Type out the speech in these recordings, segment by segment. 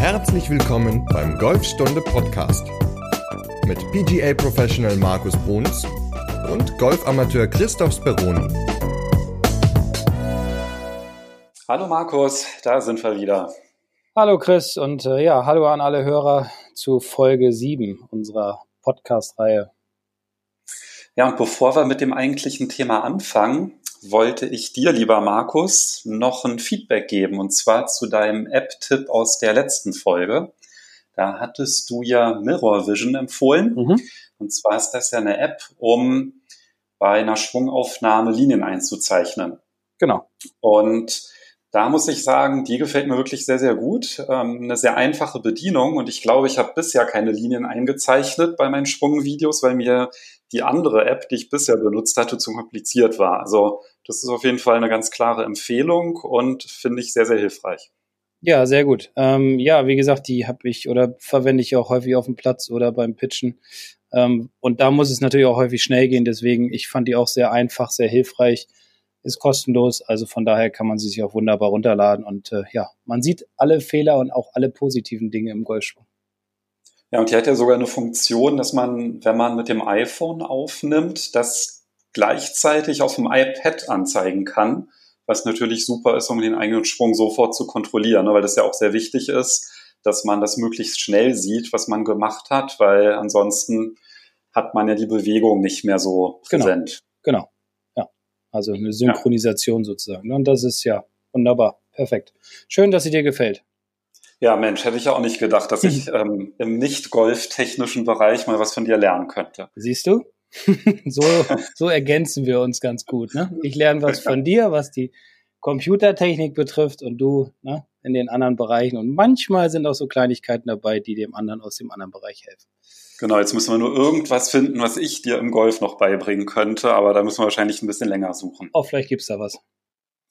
Herzlich willkommen beim Golfstunde Podcast mit PGA Professional Markus Bruns und Golfamateur Christoph Speroni. Hallo Markus, da sind wir wieder. Hallo Chris und äh, ja, hallo an alle Hörer zu Folge 7 unserer Podcast-Reihe. Ja, und bevor wir mit dem eigentlichen Thema anfangen, wollte ich dir, lieber Markus, noch ein Feedback geben und zwar zu deinem App-Tipp aus der letzten Folge. Da hattest du ja Mirror Vision empfohlen. Mhm. Und zwar ist das ja eine App, um bei einer Schwungaufnahme Linien einzuzeichnen. Genau. Und da muss ich sagen, die gefällt mir wirklich sehr, sehr gut. Ähm, eine sehr einfache Bedienung und ich glaube, ich habe bisher keine Linien eingezeichnet bei meinen Schwungvideos, weil mir die andere App, die ich bisher benutzt hatte, zu kompliziert war. Also das ist auf jeden Fall eine ganz klare Empfehlung und finde ich sehr, sehr hilfreich. Ja, sehr gut. Ähm, ja, wie gesagt, die habe ich oder verwende ich auch häufig auf dem Platz oder beim Pitchen. Ähm, und da muss es natürlich auch häufig schnell gehen. Deswegen, ich fand die auch sehr einfach, sehr hilfreich ist kostenlos, also von daher kann man sie sich auch wunderbar runterladen und äh, ja, man sieht alle Fehler und auch alle positiven Dinge im Golfschwung. Ja, und die hat ja sogar eine Funktion, dass man, wenn man mit dem iPhone aufnimmt, das gleichzeitig auf dem iPad anzeigen kann, was natürlich super ist, um den eigenen Schwung sofort zu kontrollieren, ne, weil das ja auch sehr wichtig ist, dass man das möglichst schnell sieht, was man gemacht hat, weil ansonsten hat man ja die Bewegung nicht mehr so genau. präsent. Genau, genau. Also eine Synchronisation ja. sozusagen. Und das ist ja wunderbar. Perfekt. Schön, dass sie dir gefällt. Ja, Mensch, hätte ich ja auch nicht gedacht, dass ich ähm, im nicht-golftechnischen Bereich mal was von dir lernen könnte. Siehst du? so, so ergänzen wir uns ganz gut. Ne? Ich lerne was von dir, was die Computertechnik betrifft und du ne, in den anderen Bereichen. Und manchmal sind auch so Kleinigkeiten dabei, die dem anderen aus dem anderen Bereich helfen. Genau, jetzt müssen wir nur irgendwas finden, was ich dir im Golf noch beibringen könnte, aber da müssen wir wahrscheinlich ein bisschen länger suchen. Oh, vielleicht gibt's da was.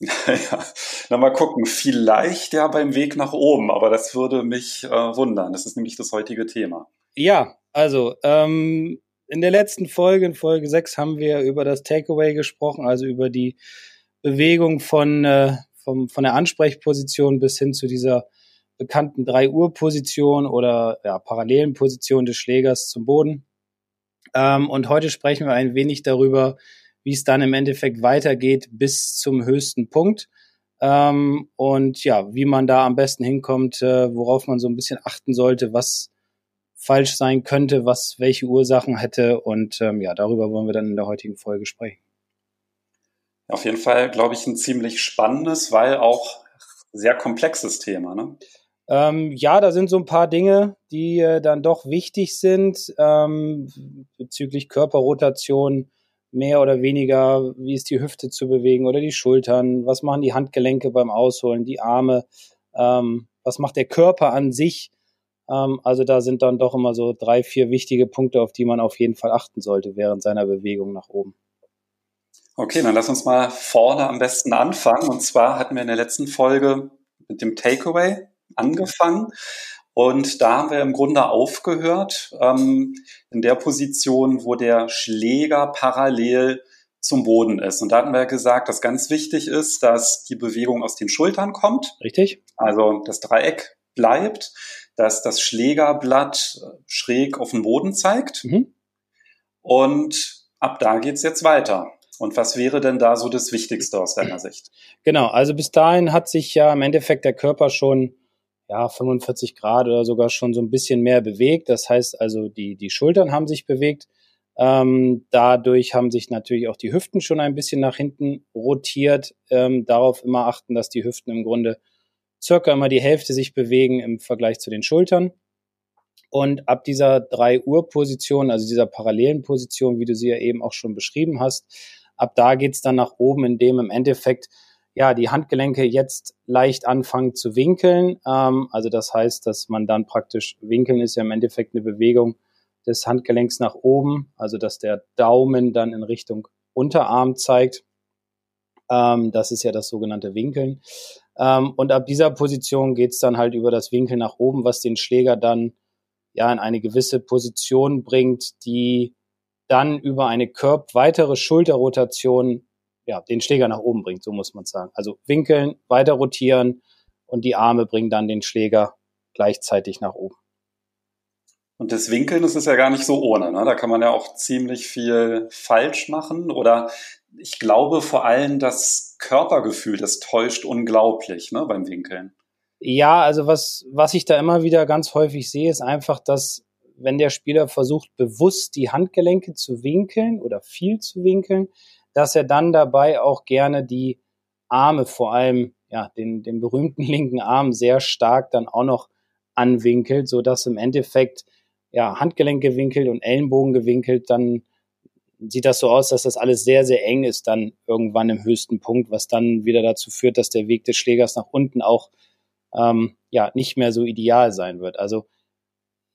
ja, na mal gucken. Vielleicht ja beim Weg nach oben, aber das würde mich äh, wundern. Das ist nämlich das heutige Thema. Ja, also ähm, in der letzten Folge, in Folge 6, haben wir über das Takeaway gesprochen, also über die Bewegung von, äh, vom, von der Ansprechposition bis hin zu dieser bekannten 3-Uhr-Position oder ja, parallelen Position des Schlägers zum Boden. Ähm, und heute sprechen wir ein wenig darüber, wie es dann im Endeffekt weitergeht bis zum höchsten Punkt. Ähm, und ja, wie man da am besten hinkommt, äh, worauf man so ein bisschen achten sollte, was falsch sein könnte, was welche Ursachen hätte. Und ähm, ja, darüber wollen wir dann in der heutigen Folge sprechen. Auf jeden Fall, glaube ich, ein ziemlich spannendes, weil auch sehr komplexes Thema. Ne? Ähm, ja, da sind so ein paar Dinge, die äh, dann doch wichtig sind ähm, bezüglich Körperrotation, mehr oder weniger, wie ist die Hüfte zu bewegen oder die Schultern, was machen die Handgelenke beim Ausholen, die Arme, ähm, was macht der Körper an sich. Ähm, also da sind dann doch immer so drei, vier wichtige Punkte, auf die man auf jeden Fall achten sollte während seiner Bewegung nach oben. Okay, dann lass uns mal vorne am besten anfangen. Und zwar hatten wir in der letzten Folge mit dem Takeaway angefangen. Und da haben wir im Grunde aufgehört, ähm, in der Position, wo der Schläger parallel zum Boden ist. Und da hatten wir gesagt, dass ganz wichtig ist, dass die Bewegung aus den Schultern kommt. Richtig. Also das Dreieck bleibt, dass das Schlägerblatt schräg auf den Boden zeigt. Mhm. Und ab da geht's jetzt weiter. Und was wäre denn da so das Wichtigste aus deiner Sicht? Genau, also bis dahin hat sich ja im Endeffekt der Körper schon ja, 45 Grad oder sogar schon so ein bisschen mehr bewegt. Das heißt also, die, die Schultern haben sich bewegt. Ähm, dadurch haben sich natürlich auch die Hüften schon ein bisschen nach hinten rotiert. Ähm, darauf immer achten, dass die Hüften im Grunde circa immer die Hälfte sich bewegen im Vergleich zu den Schultern. Und ab dieser 3 Uhr Position, also dieser parallelen Position, wie du sie ja eben auch schon beschrieben hast, ab da geht's dann nach oben, indem im Endeffekt ja, die Handgelenke jetzt leicht anfangen zu winkeln. Ähm, also das heißt, dass man dann praktisch, winkeln ist ja im Endeffekt eine Bewegung des Handgelenks nach oben, also dass der Daumen dann in Richtung Unterarm zeigt. Ähm, das ist ja das sogenannte Winkeln. Ähm, und ab dieser Position geht's dann halt über das Winkeln nach oben, was den Schläger dann ja in eine gewisse Position bringt, die dann über eine Körb weitere Schulterrotation ja, den Schläger nach oben bringt, so muss man sagen. Also winkeln, weiter rotieren und die Arme bringen dann den Schläger gleichzeitig nach oben. Und das Winkeln, das ist ja gar nicht so ohne. Ne? Da kann man ja auch ziemlich viel falsch machen. Oder ich glaube vor allem, das Körpergefühl, das täuscht unglaublich ne, beim Winkeln. Ja, also was, was ich da immer wieder ganz häufig sehe, ist einfach, dass wenn der Spieler versucht, bewusst die Handgelenke zu winkeln oder viel zu winkeln, dass er dann dabei auch gerne die Arme, vor allem ja, den, den berühmten linken Arm sehr stark dann auch noch anwinkelt, so dass im Endeffekt ja, Handgelenk gewinkelt und Ellenbogen gewinkelt, dann sieht das so aus, dass das alles sehr, sehr eng ist dann irgendwann im höchsten Punkt, was dann wieder dazu führt, dass der Weg des Schlägers nach unten auch ähm, ja nicht mehr so ideal sein wird. Also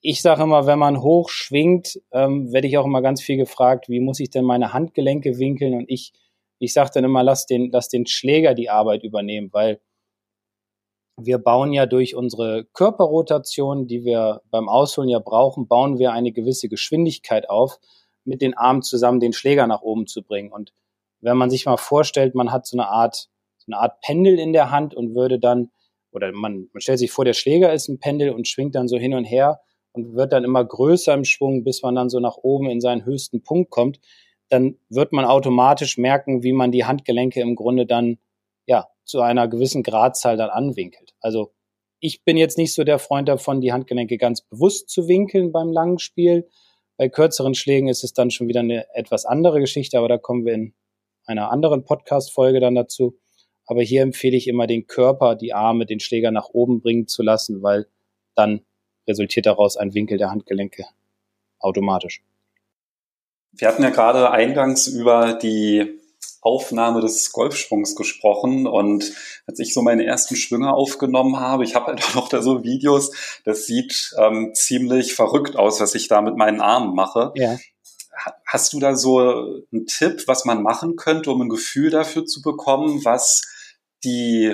ich sage immer, wenn man hoch schwingt, ähm, werde ich auch immer ganz viel gefragt, wie muss ich denn meine Handgelenke winkeln? Und ich, ich sage dann immer, lass den, lass den Schläger die Arbeit übernehmen, weil wir bauen ja durch unsere Körperrotation, die wir beim Ausholen ja brauchen, bauen wir eine gewisse Geschwindigkeit auf, mit den Armen zusammen den Schläger nach oben zu bringen. Und wenn man sich mal vorstellt, man hat so eine Art, so eine Art Pendel in der Hand und würde dann, oder man, man stellt sich vor, der Schläger ist ein Pendel und schwingt dann so hin und her und wird dann immer größer im Schwung, bis man dann so nach oben in seinen höchsten Punkt kommt, dann wird man automatisch merken, wie man die Handgelenke im Grunde dann ja, zu einer gewissen Gradzahl dann anwinkelt. Also ich bin jetzt nicht so der Freund davon, die Handgelenke ganz bewusst zu winkeln beim langen Spiel. Bei kürzeren Schlägen ist es dann schon wieder eine etwas andere Geschichte, aber da kommen wir in einer anderen Podcast-Folge dann dazu. Aber hier empfehle ich immer den Körper, die Arme, den Schläger nach oben bringen zu lassen, weil dann resultiert daraus ein Winkel der Handgelenke automatisch. Wir hatten ja gerade eingangs über die Aufnahme des Golfschwungs gesprochen und als ich so meine ersten Schwünge aufgenommen habe, ich habe halt auch noch da so Videos, das sieht ähm, ziemlich verrückt aus, was ich da mit meinen Armen mache. Ja. Hast du da so einen Tipp, was man machen könnte, um ein Gefühl dafür zu bekommen, was die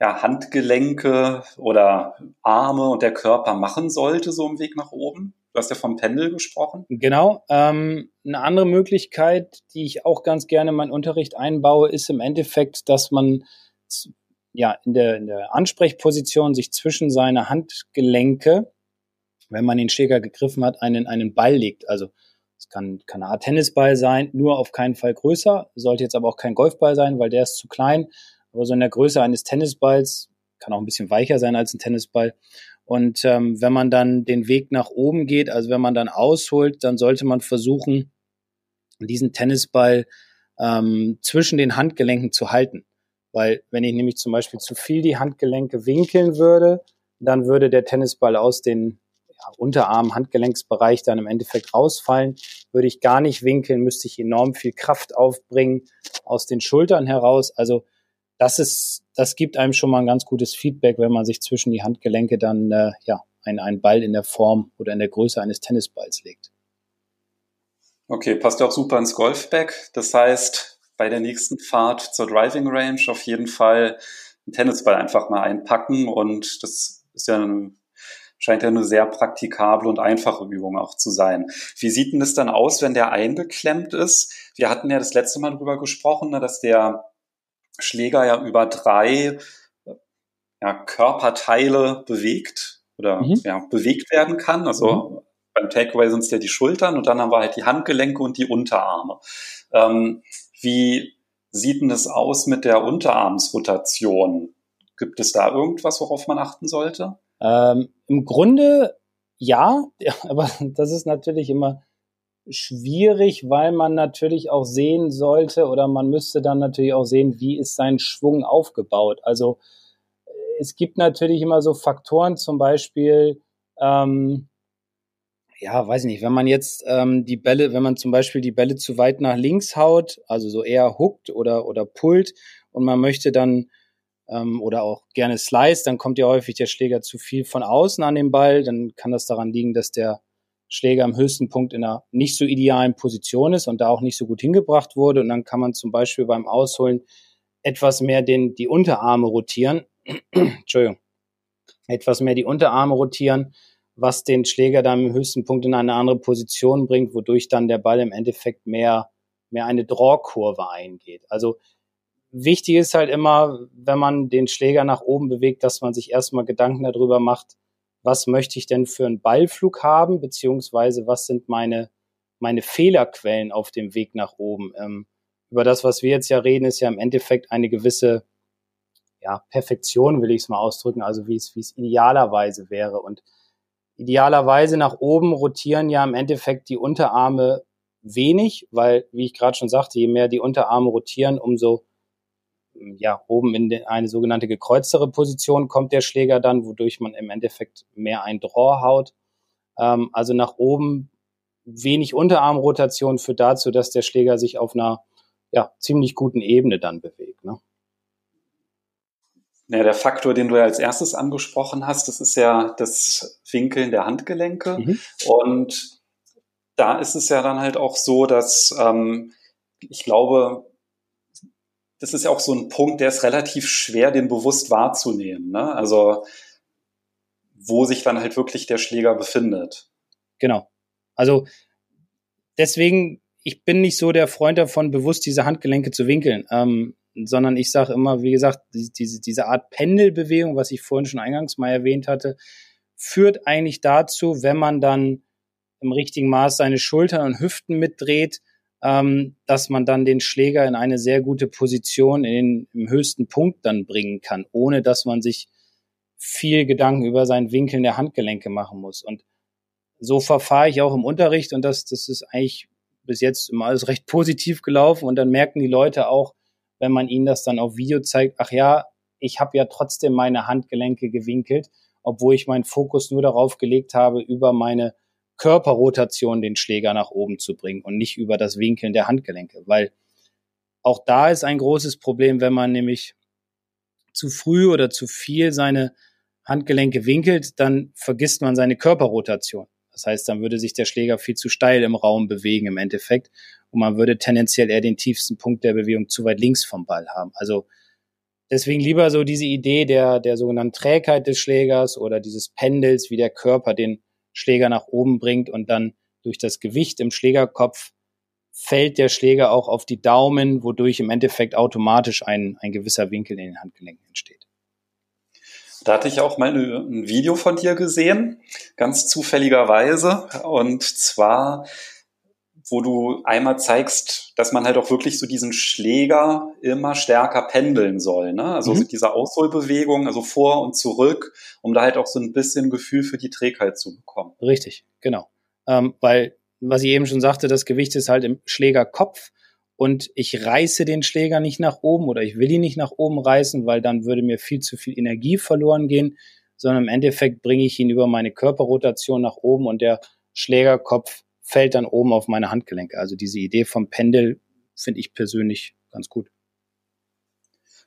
ja, Handgelenke oder Arme und der Körper machen sollte, so im Weg nach oben? Du hast ja vom Pendel gesprochen. Genau. Ähm, eine andere Möglichkeit, die ich auch ganz gerne in meinen Unterricht einbaue, ist im Endeffekt, dass man ja in der, in der Ansprechposition sich zwischen seine Handgelenke, wenn man den Schläger gegriffen hat, einen, einen Ball legt. Also es kann, kann eine Art Tennisball sein, nur auf keinen Fall größer, sollte jetzt aber auch kein Golfball sein, weil der ist zu klein. Aber so in der Größe eines Tennisballs, kann auch ein bisschen weicher sein als ein Tennisball, und ähm, wenn man dann den Weg nach oben geht, also wenn man dann ausholt, dann sollte man versuchen, diesen Tennisball ähm, zwischen den Handgelenken zu halten. Weil wenn ich nämlich zum Beispiel zu viel die Handgelenke winkeln würde, dann würde der Tennisball aus den ja, Unterarm, Handgelenksbereich dann im Endeffekt rausfallen. Würde ich gar nicht winkeln, müsste ich enorm viel Kraft aufbringen aus den Schultern heraus. Also das ist, das gibt einem schon mal ein ganz gutes Feedback, wenn man sich zwischen die Handgelenke dann äh, ja einen, einen Ball in der Form oder in der Größe eines Tennisballs legt. Okay, passt auch super ins Golfback. Das heißt, bei der nächsten Fahrt zur Driving Range auf jeden Fall einen Tennisball einfach mal einpacken und das ist ja ein, scheint ja eine sehr praktikable und einfache Übung auch zu sein. Wie sieht denn das dann aus, wenn der eingeklemmt ist? Wir hatten ja das letzte Mal drüber gesprochen, ne, dass der Schläger ja über drei ja, Körperteile bewegt oder mhm. ja, bewegt werden kann. Also mhm. beim Takeaway sind es ja die Schultern und dann haben wir halt die Handgelenke und die Unterarme. Ähm, wie sieht denn das aus mit der Unterarmsrotation? Gibt es da irgendwas, worauf man achten sollte? Ähm, Im Grunde ja, aber das ist natürlich immer schwierig, weil man natürlich auch sehen sollte oder man müsste dann natürlich auch sehen, wie ist sein Schwung aufgebaut. Also äh, es gibt natürlich immer so Faktoren, zum Beispiel, ähm, ja, weiß ich nicht, wenn man jetzt ähm, die Bälle, wenn man zum Beispiel die Bälle zu weit nach links haut, also so eher huckt oder, oder pullt und man möchte dann ähm, oder auch gerne slice, dann kommt ja häufig der Schläger zu viel von außen an den Ball, dann kann das daran liegen, dass der Schläger am höchsten Punkt in einer nicht so idealen Position ist und da auch nicht so gut hingebracht wurde. Und dann kann man zum Beispiel beim Ausholen etwas mehr den, die Unterarme rotieren. Entschuldigung. Etwas mehr die Unterarme rotieren, was den Schläger dann am höchsten Punkt in eine andere Position bringt, wodurch dann der Ball im Endeffekt mehr, mehr eine Draw-Kurve eingeht. Also wichtig ist halt immer, wenn man den Schläger nach oben bewegt, dass man sich erstmal Gedanken darüber macht, was möchte ich denn für einen Ballflug haben, beziehungsweise was sind meine, meine Fehlerquellen auf dem Weg nach oben. Ähm, über das, was wir jetzt ja reden, ist ja im Endeffekt eine gewisse ja, Perfektion, will ich es mal ausdrücken, also wie es, wie es idealerweise wäre. Und idealerweise nach oben rotieren ja im Endeffekt die Unterarme wenig, weil, wie ich gerade schon sagte, je mehr die Unterarme rotieren, umso ja, oben in eine sogenannte gekreuztere Position kommt der Schläger dann, wodurch man im Endeffekt mehr ein Draw haut. Ähm, also nach oben wenig Unterarmrotation führt dazu, dass der Schläger sich auf einer ja, ziemlich guten Ebene dann bewegt. Ne? Ja, der Faktor, den du ja als erstes angesprochen hast, das ist ja das Winkeln der Handgelenke. Mhm. Und da ist es ja dann halt auch so, dass ähm, ich glaube, das ist ja auch so ein Punkt, der ist relativ schwer, den bewusst wahrzunehmen. Ne? Also wo sich dann halt wirklich der Schläger befindet. Genau. Also deswegen, ich bin nicht so der Freund davon, bewusst diese Handgelenke zu winkeln, ähm, sondern ich sage immer, wie gesagt, diese, diese Art Pendelbewegung, was ich vorhin schon eingangs mal erwähnt hatte, führt eigentlich dazu, wenn man dann im richtigen Maß seine Schultern und Hüften mitdreht, ähm, dass man dann den Schläger in eine sehr gute Position in im höchsten Punkt dann bringen kann, ohne dass man sich viel Gedanken über sein Winkeln der Handgelenke machen muss. Und so verfahre ich auch im Unterricht und das, das ist eigentlich bis jetzt immer alles recht positiv gelaufen und dann merken die Leute auch, wenn man ihnen das dann auf Video zeigt, ach ja, ich habe ja trotzdem meine Handgelenke gewinkelt, obwohl ich meinen Fokus nur darauf gelegt habe, über meine Körperrotation den Schläger nach oben zu bringen und nicht über das Winkeln der Handgelenke, weil auch da ist ein großes Problem, wenn man nämlich zu früh oder zu viel seine Handgelenke winkelt, dann vergisst man seine Körperrotation. Das heißt, dann würde sich der Schläger viel zu steil im Raum bewegen im Endeffekt und man würde tendenziell eher den tiefsten Punkt der Bewegung zu weit links vom Ball haben. Also deswegen lieber so diese Idee der, der sogenannten Trägheit des Schlägers oder dieses Pendels, wie der Körper den Schläger nach oben bringt und dann durch das Gewicht im Schlägerkopf fällt der Schläger auch auf die Daumen, wodurch im Endeffekt automatisch ein, ein gewisser Winkel in den Handgelenken entsteht. Da hatte ich auch mal ein Video von dir gesehen, ganz zufälligerweise. Und zwar wo du einmal zeigst, dass man halt auch wirklich so diesen Schläger immer stärker pendeln soll. Ne? Also mhm. diese Ausholbewegung, also vor und zurück, um da halt auch so ein bisschen Gefühl für die Trägheit zu bekommen. Richtig, genau. Ähm, weil, was ich eben schon sagte, das Gewicht ist halt im Schlägerkopf und ich reiße den Schläger nicht nach oben oder ich will ihn nicht nach oben reißen, weil dann würde mir viel zu viel Energie verloren gehen, sondern im Endeffekt bringe ich ihn über meine Körperrotation nach oben und der Schlägerkopf fällt dann oben auf meine Handgelenke. Also diese Idee vom Pendel finde ich persönlich ganz gut.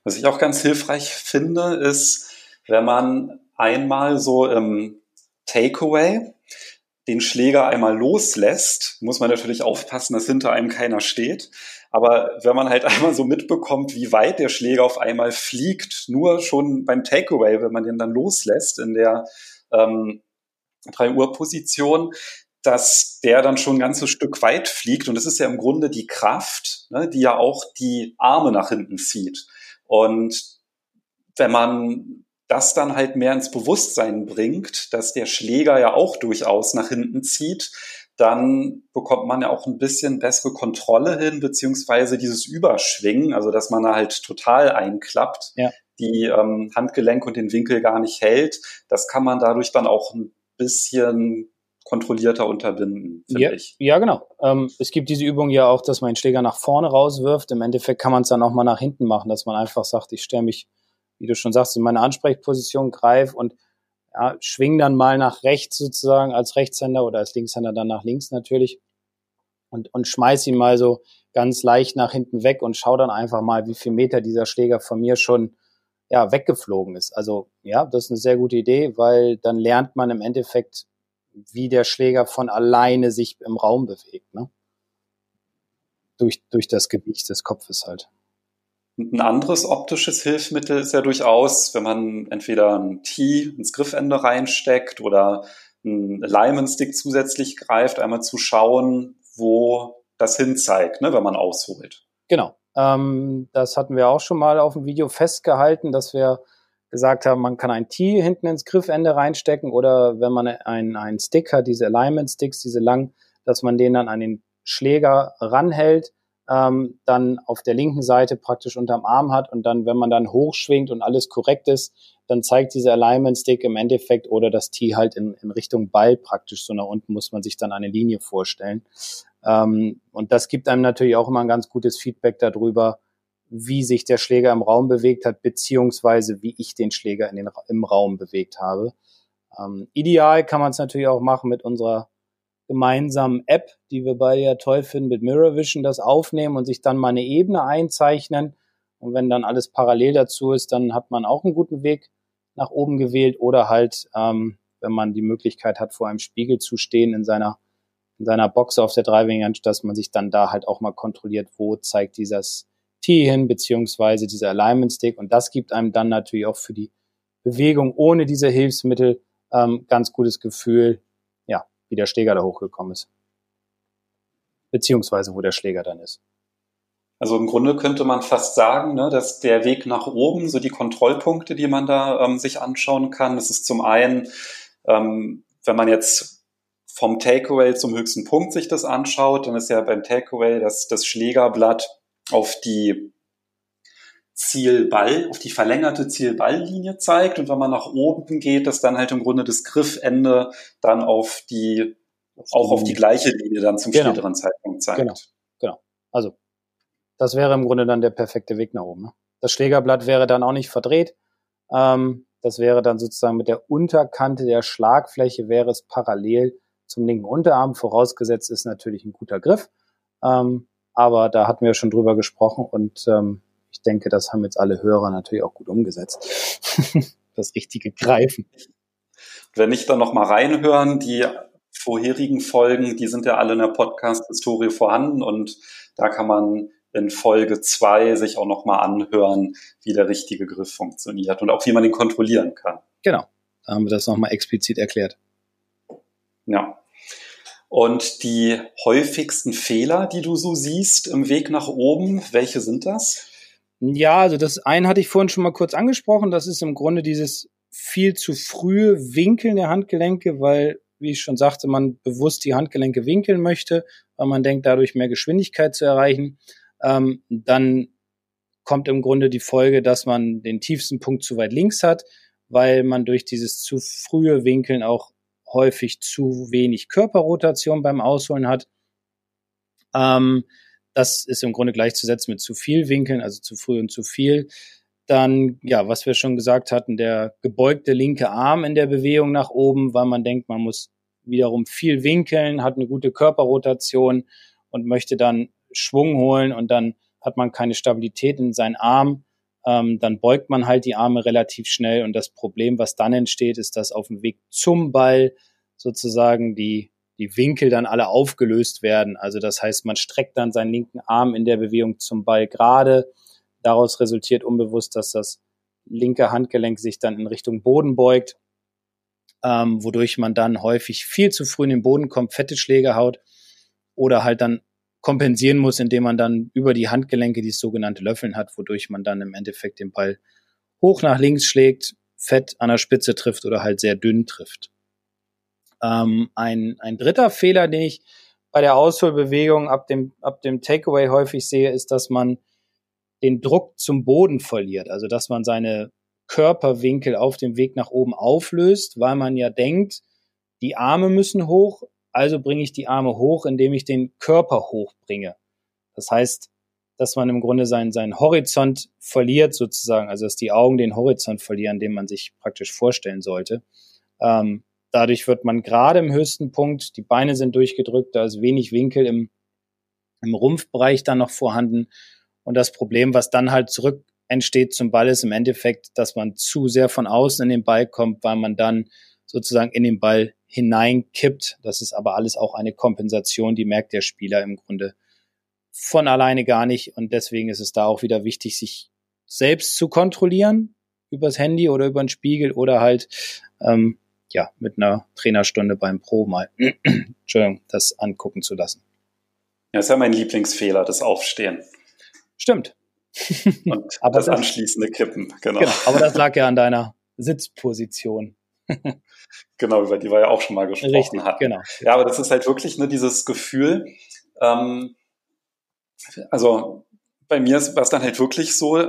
Was ich auch ganz hilfreich finde, ist, wenn man einmal so im Takeaway den Schläger einmal loslässt, muss man natürlich aufpassen, dass hinter einem keiner steht. Aber wenn man halt einmal so mitbekommt, wie weit der Schläger auf einmal fliegt, nur schon beim Takeaway, wenn man den dann loslässt in der ähm, 3 Uhr Position, dass der dann schon ein ganzes Stück weit fliegt. Und das ist ja im Grunde die Kraft, ne, die ja auch die Arme nach hinten zieht. Und wenn man das dann halt mehr ins Bewusstsein bringt, dass der Schläger ja auch durchaus nach hinten zieht, dann bekommt man ja auch ein bisschen bessere Kontrolle hin, beziehungsweise dieses Überschwingen, also dass man da halt total einklappt, ja. die ähm, Handgelenk und den Winkel gar nicht hält. Das kann man dadurch dann auch ein bisschen kontrollierter unterbinden, finde ja, ich. Ja, genau. Ähm, es gibt diese Übung ja auch, dass man den Schläger nach vorne rauswirft. Im Endeffekt kann man es dann auch mal nach hinten machen, dass man einfach sagt, ich stelle mich, wie du schon sagst, in meine Ansprechposition, greif und ja, schwing dann mal nach rechts sozusagen als Rechtshänder oder als Linkshänder dann nach links natürlich und, und schmeiß ihn mal so ganz leicht nach hinten weg und schau dann einfach mal, wie viel Meter dieser Schläger von mir schon ja, weggeflogen ist. Also ja, das ist eine sehr gute Idee, weil dann lernt man im Endeffekt wie der Schläger von alleine sich im Raum bewegt, ne? Durch, durch das Gewicht des Kopfes halt. Ein anderes optisches Hilfsmittel ist ja durchaus, wenn man entweder ein Tee ins Griffende reinsteckt oder einen Lyman-Stick zusätzlich greift, einmal zu schauen, wo das hin zeigt, ne, wenn man ausholt. Genau. Ähm, das hatten wir auch schon mal auf dem Video festgehalten, dass wir gesagt haben, man kann ein T hinten ins Griffende reinstecken oder wenn man einen, Stick hat, diese Alignment Sticks, diese lang, dass man den dann an den Schläger ranhält, ähm, dann auf der linken Seite praktisch unterm Arm hat und dann, wenn man dann hochschwingt und alles korrekt ist, dann zeigt dieser Alignment Stick im Endeffekt oder das T halt in, in Richtung Ball praktisch so nach unten muss man sich dann eine Linie vorstellen. Ähm, und das gibt einem natürlich auch immer ein ganz gutes Feedback darüber, wie sich der Schläger im Raum bewegt hat, beziehungsweise wie ich den Schläger in den, im Raum bewegt habe. Ähm, ideal kann man es natürlich auch machen mit unserer gemeinsamen App, die wir beide ja toll finden, mit Mirror Vision das aufnehmen und sich dann mal eine Ebene einzeichnen. Und wenn dann alles parallel dazu ist, dann hat man auch einen guten Weg nach oben gewählt oder halt, ähm, wenn man die Möglichkeit hat, vor einem Spiegel zu stehen in seiner in seiner Box auf der Driving Range, dass man sich dann da halt auch mal kontrolliert, wo zeigt dieses T hin, beziehungsweise dieser Alignment Stick. Und das gibt einem dann natürlich auch für die Bewegung ohne diese Hilfsmittel ähm, ganz gutes Gefühl, ja, wie der Schläger da hochgekommen ist. Beziehungsweise wo der Schläger dann ist. Also im Grunde könnte man fast sagen, ne, dass der Weg nach oben, so die Kontrollpunkte, die man da ähm, sich anschauen kann, das ist zum einen, ähm, wenn man jetzt vom Takeaway zum höchsten Punkt sich das anschaut, dann ist ja beim Takeaway das, das Schlägerblatt auf die Zielball, auf die verlängerte Zielballlinie zeigt und wenn man nach oben geht, dass dann halt im Grunde das Griffende dann auf die, auch auf die gleiche Linie dann zum genau. späteren Zeitpunkt zeigt. Genau, genau. Also, das wäre im Grunde dann der perfekte Weg nach oben. Ne? Das Schlägerblatt wäre dann auch nicht verdreht. Ähm, das wäre dann sozusagen mit der Unterkante der Schlagfläche wäre es parallel zum linken Unterarm. Vorausgesetzt ist natürlich ein guter Griff. Ähm, aber da hatten wir schon drüber gesprochen und ähm, ich denke, das haben jetzt alle Hörer natürlich auch gut umgesetzt. das richtige Greifen. Wenn ich dann nochmal reinhören, die vorherigen Folgen, die sind ja alle in der Podcast-Historie vorhanden und da kann man in Folge zwei sich auch nochmal anhören, wie der richtige Griff funktioniert und auch wie man den kontrollieren kann. Genau, da haben wir das nochmal explizit erklärt. Ja. Und die häufigsten Fehler, die du so siehst im Weg nach oben, welche sind das? Ja, also das eine hatte ich vorhin schon mal kurz angesprochen. Das ist im Grunde dieses viel zu frühe Winkeln der Handgelenke, weil, wie ich schon sagte, man bewusst die Handgelenke winkeln möchte, weil man denkt, dadurch mehr Geschwindigkeit zu erreichen. Ähm, dann kommt im Grunde die Folge, dass man den tiefsten Punkt zu weit links hat, weil man durch dieses zu frühe Winkeln auch häufig zu wenig Körperrotation beim Ausholen hat. Ähm, das ist im Grunde gleichzusetzen mit zu viel Winkeln, also zu früh und zu viel. Dann, ja, was wir schon gesagt hatten, der gebeugte linke Arm in der Bewegung nach oben, weil man denkt, man muss wiederum viel winkeln, hat eine gute Körperrotation und möchte dann Schwung holen und dann hat man keine Stabilität in seinen Arm ähm, dann beugt man halt die Arme relativ schnell und das Problem, was dann entsteht, ist, dass auf dem Weg zum Ball sozusagen die, die Winkel dann alle aufgelöst werden. Also das heißt, man streckt dann seinen linken Arm in der Bewegung zum Ball gerade. Daraus resultiert unbewusst, dass das linke Handgelenk sich dann in Richtung Boden beugt, ähm, wodurch man dann häufig viel zu früh in den Boden kommt, fette Schläge haut oder halt dann kompensieren muss, indem man dann über die Handgelenke die sogenannte Löffeln hat, wodurch man dann im Endeffekt den Ball hoch nach links schlägt, fett an der Spitze trifft oder halt sehr dünn trifft. Ähm, ein, ein dritter Fehler, den ich bei der Ausholbewegung ab dem, ab dem Takeaway häufig sehe, ist, dass man den Druck zum Boden verliert. Also, dass man seine Körperwinkel auf dem Weg nach oben auflöst, weil man ja denkt, die Arme müssen hoch, also bringe ich die Arme hoch, indem ich den Körper hochbringe. Das heißt, dass man im Grunde seinen, seinen Horizont verliert sozusagen, also dass die Augen den Horizont verlieren, den man sich praktisch vorstellen sollte. Ähm, dadurch wird man gerade im höchsten Punkt, die Beine sind durchgedrückt, da ist wenig Winkel im, im Rumpfbereich dann noch vorhanden. Und das Problem, was dann halt zurück entsteht zum Ball, ist im Endeffekt, dass man zu sehr von außen in den Ball kommt, weil man dann sozusagen in den Ball hineinkippt. Das ist aber alles auch eine Kompensation, die merkt der Spieler im Grunde von alleine gar nicht. Und deswegen ist es da auch wieder wichtig, sich selbst zu kontrollieren übers Handy oder über den Spiegel oder halt ähm, ja mit einer Trainerstunde beim Pro mal Entschuldigung, das angucken zu lassen. Ja, das ist ja mein Lieblingsfehler, das Aufstehen. Stimmt. Und aber das, das anschließende Kippen, genau. genau. Aber das lag ja an deiner Sitzposition. genau, über die wir ja auch schon mal gesprochen Richtig, hatten. Genau. Ja, aber das ist halt wirklich ne, dieses Gefühl, ähm, also bei mir war es dann halt wirklich so,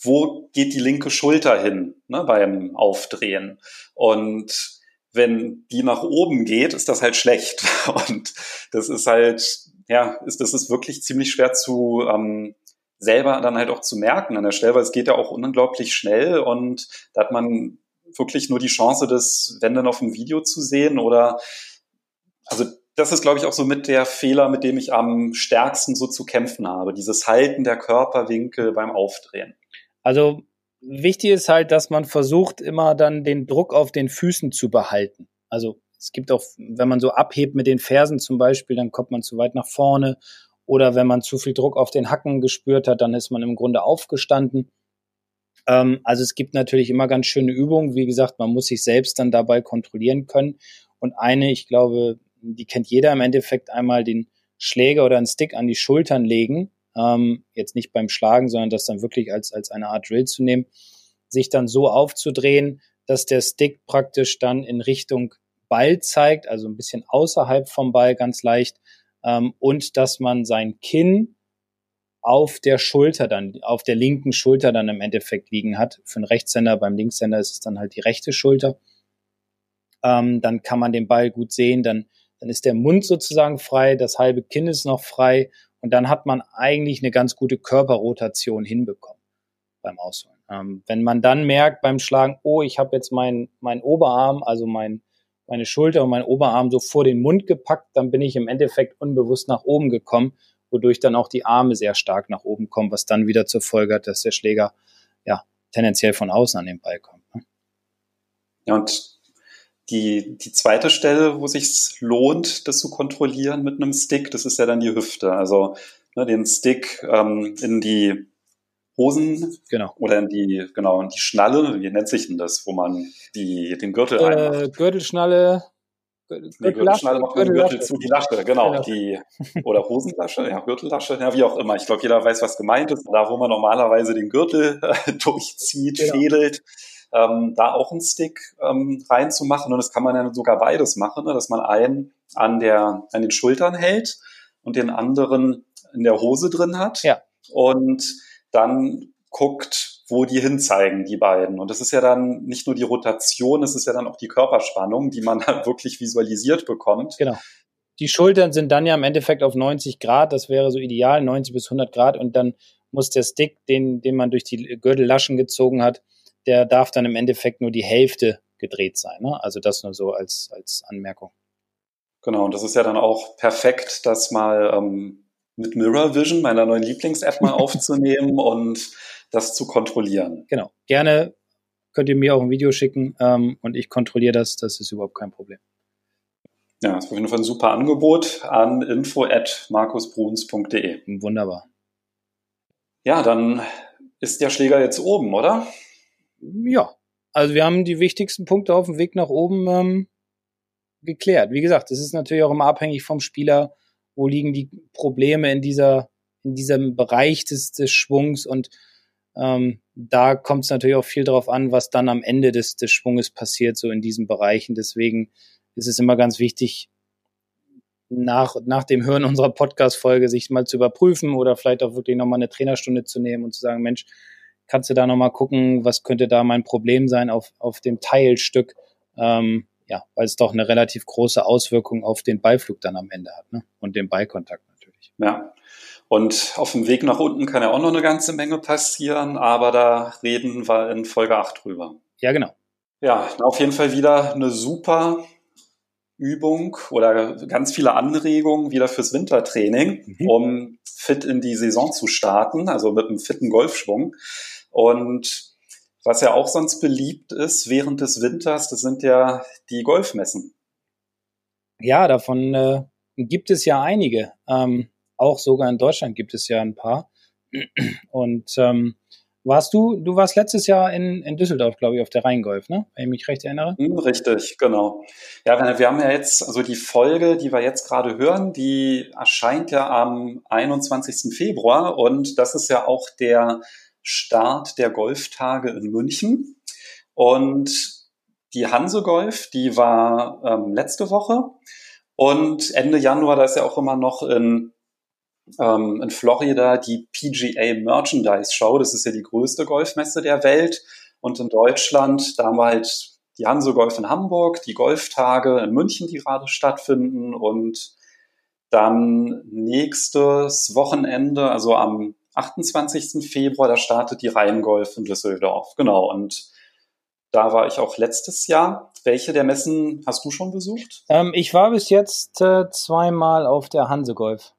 wo geht die linke Schulter hin ne, beim Aufdrehen? Und wenn die nach oben geht, ist das halt schlecht. Und das ist halt, ja, ist, das ist wirklich ziemlich schwer zu ähm, selber dann halt auch zu merken an der Stelle, weil es geht ja auch unglaublich schnell und da hat man wirklich nur die Chance, das, wenn dann auf dem Video zu sehen oder also das ist, glaube ich, auch so mit der Fehler, mit dem ich am stärksten so zu kämpfen habe. Dieses Halten der Körperwinkel beim Aufdrehen. Also wichtig ist halt, dass man versucht, immer dann den Druck auf den Füßen zu behalten. Also es gibt auch, wenn man so abhebt mit den Fersen zum Beispiel, dann kommt man zu weit nach vorne. Oder wenn man zu viel Druck auf den Hacken gespürt hat, dann ist man im Grunde aufgestanden. Ähm, also es gibt natürlich immer ganz schöne Übungen. Wie gesagt, man muss sich selbst dann dabei kontrollieren können. Und eine, ich glaube, die kennt jeder im Endeffekt einmal den Schläger oder einen Stick an die Schultern legen. Ähm, jetzt nicht beim Schlagen, sondern das dann wirklich als, als eine Art Drill zu nehmen, sich dann so aufzudrehen, dass der Stick praktisch dann in Richtung Ball zeigt, also ein bisschen außerhalb vom Ball ganz leicht, ähm, und dass man sein Kinn auf der Schulter dann, auf der linken Schulter dann im Endeffekt liegen hat. Für einen Rechtshänder, beim Linkshänder ist es dann halt die rechte Schulter. Ähm, dann kann man den Ball gut sehen, dann dann ist der Mund sozusagen frei, das halbe Kinn ist noch frei und dann hat man eigentlich eine ganz gute Körperrotation hinbekommen beim Ausholen. Ähm, wenn man dann merkt beim Schlagen, oh, ich habe jetzt meinen mein Oberarm, also mein, meine Schulter und mein Oberarm so vor den Mund gepackt, dann bin ich im Endeffekt unbewusst nach oben gekommen, wodurch dann auch die Arme sehr stark nach oben kommen, was dann wieder zur Folge hat, dass der Schläger ja tendenziell von außen an den Ball kommt. Ne? Ja, und die, die zweite Stelle, wo sich lohnt, das zu kontrollieren mit einem Stick, das ist ja dann die Hüfte. Also ne, den Stick ähm, in die Hosen genau. oder in die, genau, in die Schnalle, wie nennt sich denn das, wo man die, den Gürtel äh? Gürtelschnalle. Gürtel, nee, Gürtelschnalle macht den Gürtel zu, die Lasche, genau, genau. die, oder Hosenlasche, ja, Gürtellasche, ja, wie auch immer. Ich glaube, jeder weiß, was gemeint ist. Da, wo man normalerweise den Gürtel äh, durchzieht, genau. fädelt, ähm, da auch einen Stick ähm, reinzumachen. Und das kann man ja sogar beides machen, ne? dass man einen an, der, an den Schultern hält und den anderen in der Hose drin hat. Ja. Und dann guckt, wo die hinzeigen, die beiden. Und das ist ja dann nicht nur die Rotation, es ist ja dann auch die Körperspannung, die man halt wirklich visualisiert bekommt. Genau. Die Schultern sind dann ja im Endeffekt auf 90 Grad, das wäre so ideal, 90 bis 100 Grad. Und dann muss der Stick, den, den man durch die Gürtellaschen gezogen hat, der darf dann im Endeffekt nur die Hälfte gedreht sein. Ne? Also das nur so als, als Anmerkung. Genau, und das ist ja dann auch perfekt, das mal ähm, mit Mirror Vision, meiner neuen Lieblings-App, mal aufzunehmen und das zu kontrollieren. Genau. Gerne könnt ihr mir auch ein Video schicken ähm, und ich kontrolliere das. Das ist überhaupt kein Problem. Ja, das ist auf jeden Fall ein super Angebot an info.markusbruns.de. Wunderbar. Ja, dann ist der Schläger jetzt oben, oder? ja, also wir haben die wichtigsten Punkte auf dem Weg nach oben ähm, geklärt. Wie gesagt, es ist natürlich auch immer abhängig vom Spieler, wo liegen die Probleme in dieser in diesem Bereich des, des Schwungs und ähm, da kommt es natürlich auch viel darauf an, was dann am Ende des, des Schwunges passiert, so in diesen Bereichen. Deswegen ist es immer ganz wichtig, nach, nach dem Hören unserer Podcast-Folge sich mal zu überprüfen oder vielleicht auch wirklich nochmal eine Trainerstunde zu nehmen und zu sagen, Mensch, kannst du da nochmal gucken, was könnte da mein Problem sein auf, auf dem Teilstück. Ähm, ja, weil es doch eine relativ große Auswirkung auf den Beiflug dann am Ende hat ne? und den Beikontakt natürlich. Ja. Und auf dem Weg nach unten kann ja auch noch eine ganze Menge passieren, aber da reden wir in Folge 8 drüber. Ja, genau. Ja, auf jeden Fall wieder eine super Übung oder ganz viele Anregungen wieder fürs Wintertraining, mhm. um fit in die Saison zu starten, also mit einem fitten Golfschwung. Und was ja auch sonst beliebt ist während des Winters, das sind ja die Golfmessen. Ja, davon äh, gibt es ja einige. Ähm, auch sogar in Deutschland gibt es ja ein paar. Und ähm, Warst du, du warst letztes Jahr in, in Düsseldorf, glaube ich, auf der Rheingolf, ne? Wenn ich mich recht erinnere. Hm, richtig, genau. Ja, wir haben ja jetzt, also die Folge, die wir jetzt gerade hören, die erscheint ja am 21. Februar und das ist ja auch der Start der Golftage in München. Und die Hanse Golf, die war ähm, letzte Woche und Ende Januar, da ist ja auch immer noch in ähm, in Florida die PGA Merchandise Show. Das ist ja die größte Golfmesse der Welt. Und in Deutschland, da haben wir halt die Hanse Golf in Hamburg, die Golftage in München, die gerade stattfinden. Und dann nächstes Wochenende, also am 28. Februar, da startet die Rheingolf in Düsseldorf. Genau. Und da war ich auch letztes Jahr. Welche der Messen hast du schon besucht? Ähm, ich war bis jetzt äh, zweimal auf der Hanse Golf.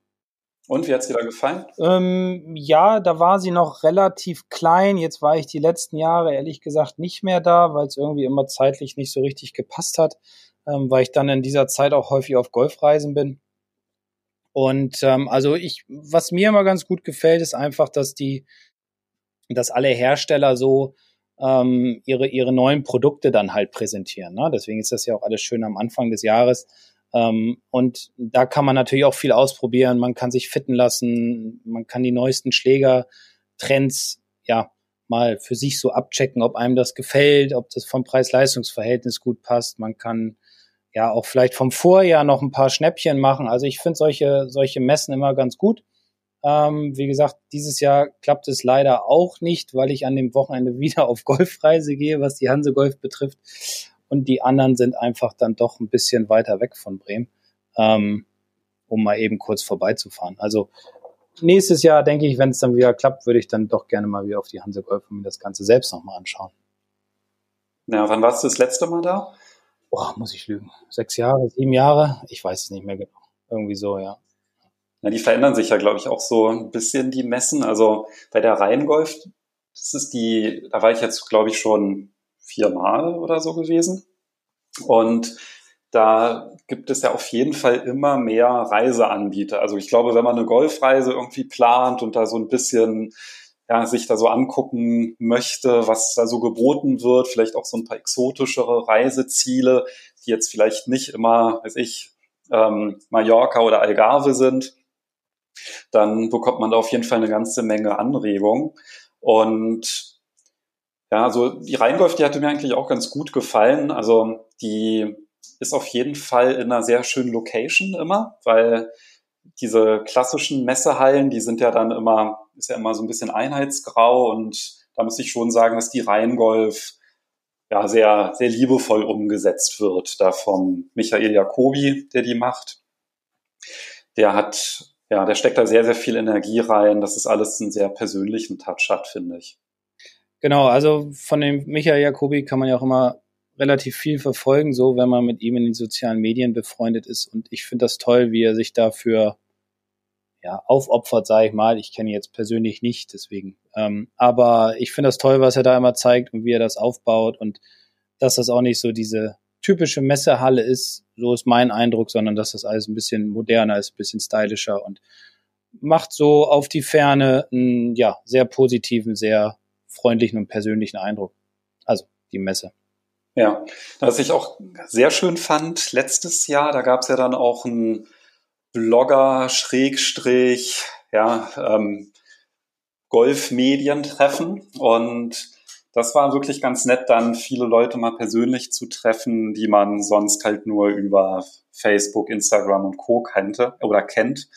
Und wie hat es dir da gefallen? Ähm, ja, da war sie noch relativ klein. Jetzt war ich die letzten Jahre ehrlich gesagt nicht mehr da, weil es irgendwie immer zeitlich nicht so richtig gepasst hat, ähm, weil ich dann in dieser Zeit auch häufig auf Golfreisen bin. Und ähm, also ich, was mir immer ganz gut gefällt, ist einfach, dass die, dass alle Hersteller so ähm, ihre ihre neuen Produkte dann halt präsentieren. Ne? Deswegen ist das ja auch alles schön am Anfang des Jahres und da kann man natürlich auch viel ausprobieren. Man kann sich fitten lassen. Man kann die neuesten Schlägertrends, ja, mal für sich so abchecken, ob einem das gefällt, ob das vom Preis-Leistungs-Verhältnis gut passt. Man kann ja auch vielleicht vom Vorjahr noch ein paar Schnäppchen machen. Also ich finde solche, solche Messen immer ganz gut. Ähm, wie gesagt, dieses Jahr klappt es leider auch nicht, weil ich an dem Wochenende wieder auf Golfreise gehe, was die Hanse Golf betrifft und die anderen sind einfach dann doch ein bisschen weiter weg von Bremen, ähm, um mal eben kurz vorbeizufahren. Also nächstes Jahr, denke ich, wenn es dann wieder klappt, würde ich dann doch gerne mal wieder auf die Hanse Golf und mir das Ganze selbst nochmal anschauen. Ja, wann warst du das letzte Mal da? Boah, muss ich lügen. Sechs Jahre, sieben Jahre? Ich weiß es nicht mehr genau. Irgendwie so, ja. Ja, die verändern sich ja, glaube ich, auch so ein bisschen die Messen. Also bei der Rheingolf, das ist die, da war ich jetzt, glaube ich, schon viermal oder so gewesen. Und da gibt es ja auf jeden Fall immer mehr Reiseanbieter. Also ich glaube, wenn man eine Golfreise irgendwie plant und da so ein bisschen ja, sich da so angucken möchte, was da so geboten wird, vielleicht auch so ein paar exotischere Reiseziele, die jetzt vielleicht nicht immer, weiß ich, ähm, Mallorca oder Algarve sind, dann bekommt man da auf jeden Fall eine ganze Menge Anregung. Und ja, also die Rheingolf, die hatte mir eigentlich auch ganz gut gefallen. Also die ist auf jeden Fall in einer sehr schönen Location immer, weil diese klassischen Messehallen, die sind ja dann immer, ist ja immer so ein bisschen einheitsgrau und da muss ich schon sagen, dass die Rheingolf ja sehr, sehr liebevoll umgesetzt wird, da vom Michael Jacobi, der die macht. Der hat, ja, der steckt da sehr, sehr viel Energie rein, dass es alles einen sehr persönlichen Touch hat, finde ich. Genau, also von dem Michael Jacobi kann man ja auch immer relativ viel verfolgen, so wenn man mit ihm in den sozialen Medien befreundet ist. Und ich finde das toll, wie er sich dafür ja, aufopfert, sage ich mal. Ich kenne ihn jetzt persönlich nicht, deswegen. Ähm, aber ich finde das toll, was er da immer zeigt und wie er das aufbaut und dass das auch nicht so diese typische Messehalle ist, so ist mein Eindruck, sondern dass das alles ein bisschen moderner ist, ein bisschen stylischer und macht so auf die Ferne einen ja, sehr positiven, sehr freundlichen und persönlichen Eindruck. Also die Messe. Ja, was ich auch sehr schön fand, letztes Jahr, da gab es ja dann auch ein Blogger, Schrägstrich, ja, ähm, Golf-Medientreffen und das war wirklich ganz nett, dann viele Leute mal persönlich zu treffen, die man sonst halt nur über Facebook, Instagram und Co. kannte oder kennt.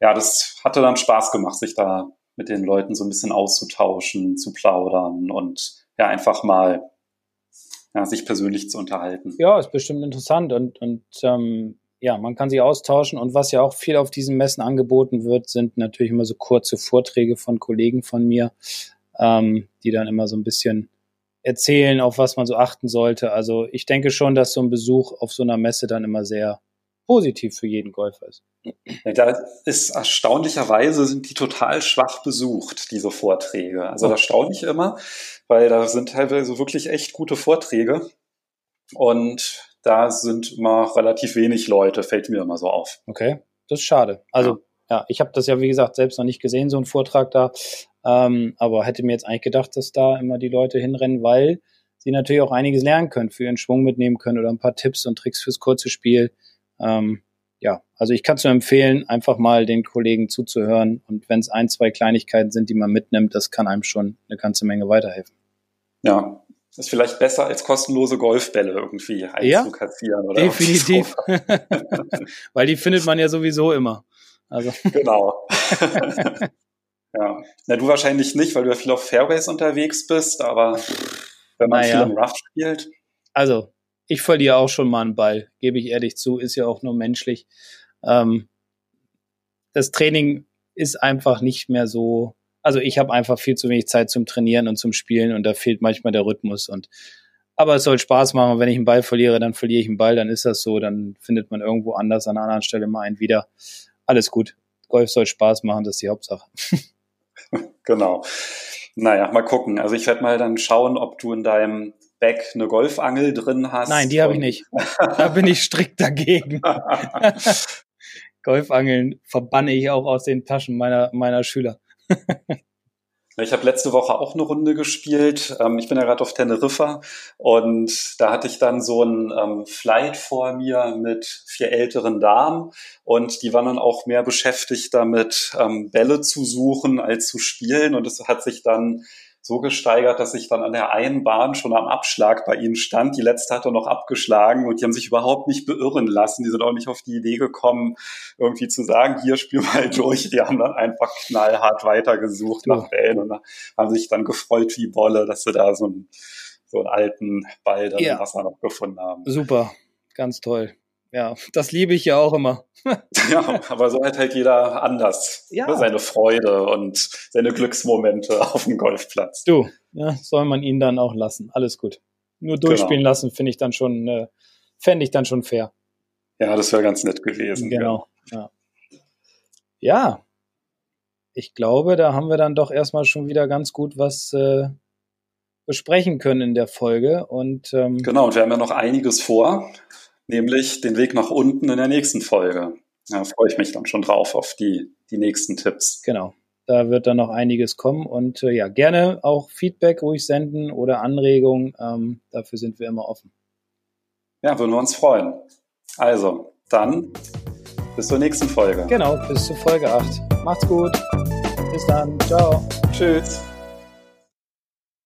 Ja, das hatte dann Spaß gemacht, sich da mit den Leuten so ein bisschen auszutauschen, zu plaudern und ja, einfach mal ja, sich persönlich zu unterhalten. Ja, ist bestimmt interessant und, und ähm, ja, man kann sich austauschen und was ja auch viel auf diesen Messen angeboten wird, sind natürlich immer so kurze Vorträge von Kollegen von mir, ähm, die dann immer so ein bisschen erzählen, auf was man so achten sollte. Also ich denke schon, dass so ein Besuch auf so einer Messe dann immer sehr positiv für jeden Golfer ist. Da ist erstaunlicherweise sind die total schwach besucht, diese Vorträge. Also das staune ich immer, weil da sind teilweise wirklich echt gute Vorträge. Und da sind immer relativ wenig Leute, fällt mir immer so auf. Okay, das ist schade. Also ja, ich habe das ja, wie gesagt, selbst noch nicht gesehen, so ein Vortrag da. Ähm, aber hätte mir jetzt eigentlich gedacht, dass da immer die Leute hinrennen, weil sie natürlich auch einiges lernen können, für ihren Schwung mitnehmen können oder ein paar Tipps und Tricks fürs kurze Spiel. Ähm, ja, also ich kann es nur empfehlen, einfach mal den Kollegen zuzuhören und wenn es ein, zwei Kleinigkeiten sind, die man mitnimmt, das kann einem schon eine ganze Menge weiterhelfen. Ja, ist vielleicht besser als kostenlose Golfbälle irgendwie einzukassieren. Ja, oder definitiv. So. Weil die findet man ja sowieso immer. Also. Genau. ja. Na, du wahrscheinlich nicht, weil du ja viel auf Fairways unterwegs bist, aber wenn man naja. viel im Rough spielt. Also, ich verliere auch schon mal einen Ball, gebe ich ehrlich zu, ist ja auch nur menschlich. Ähm, das Training ist einfach nicht mehr so, also ich habe einfach viel zu wenig Zeit zum Trainieren und zum Spielen und da fehlt manchmal der Rhythmus und aber es soll Spaß machen. wenn ich einen Ball verliere, dann verliere ich einen Ball, dann ist das so, dann findet man irgendwo anders an einer anderen Stelle mal einen wieder. Alles gut. Golf soll Spaß machen, das ist die Hauptsache. genau. Naja, mal gucken. Also ich werde mal dann schauen, ob du in deinem Bag eine Golfangel drin hast. Nein, die habe ich nicht. da bin ich strikt dagegen. Golfangeln verbanne ich auch aus den Taschen meiner, meiner Schüler. Ich habe letzte Woche auch eine Runde gespielt. Ähm, ich bin ja gerade auf Teneriffa und da hatte ich dann so ein ähm, Flight vor mir mit vier älteren Damen und die waren dann auch mehr beschäftigt damit, ähm, Bälle zu suchen als zu spielen und es hat sich dann so gesteigert, dass ich dann an der einen Bahn schon am Abschlag bei ihnen stand. Die letzte hatte noch abgeschlagen und die haben sich überhaupt nicht beirren lassen. Die sind auch nicht auf die Idee gekommen, irgendwie zu sagen, hier spiel mal durch. Die haben dann einfach knallhart weitergesucht ja. nach Bällen und haben sich dann gefreut wie Bolle, dass sie da so einen, so einen alten Ball dann ja. im Wasser noch gefunden haben. Super, ganz toll. Ja, das liebe ich ja auch immer. ja, aber so hat halt jeder anders ja. ne, seine Freude und seine Glücksmomente auf dem Golfplatz. Du, ja, soll man ihn dann auch lassen. Alles gut. Nur durchspielen genau. lassen, finde ich dann schon, äh, fände ich dann schon fair. Ja, das wäre ganz nett gewesen. Genau. Ja. ja. Ich glaube, da haben wir dann doch erstmal schon wieder ganz gut was äh, besprechen können in der Folge. Und, ähm, genau, und wir haben ja noch einiges vor nämlich den Weg nach unten in der nächsten Folge. Da freue ich mich dann schon drauf auf die, die nächsten Tipps. Genau. Da wird dann noch einiges kommen und äh, ja, gerne auch Feedback ruhig senden oder Anregungen. Ähm, dafür sind wir immer offen. Ja, würden wir uns freuen. Also, dann bis zur nächsten Folge. Genau, bis zur Folge 8. Macht's gut. Bis dann. Ciao. Tschüss.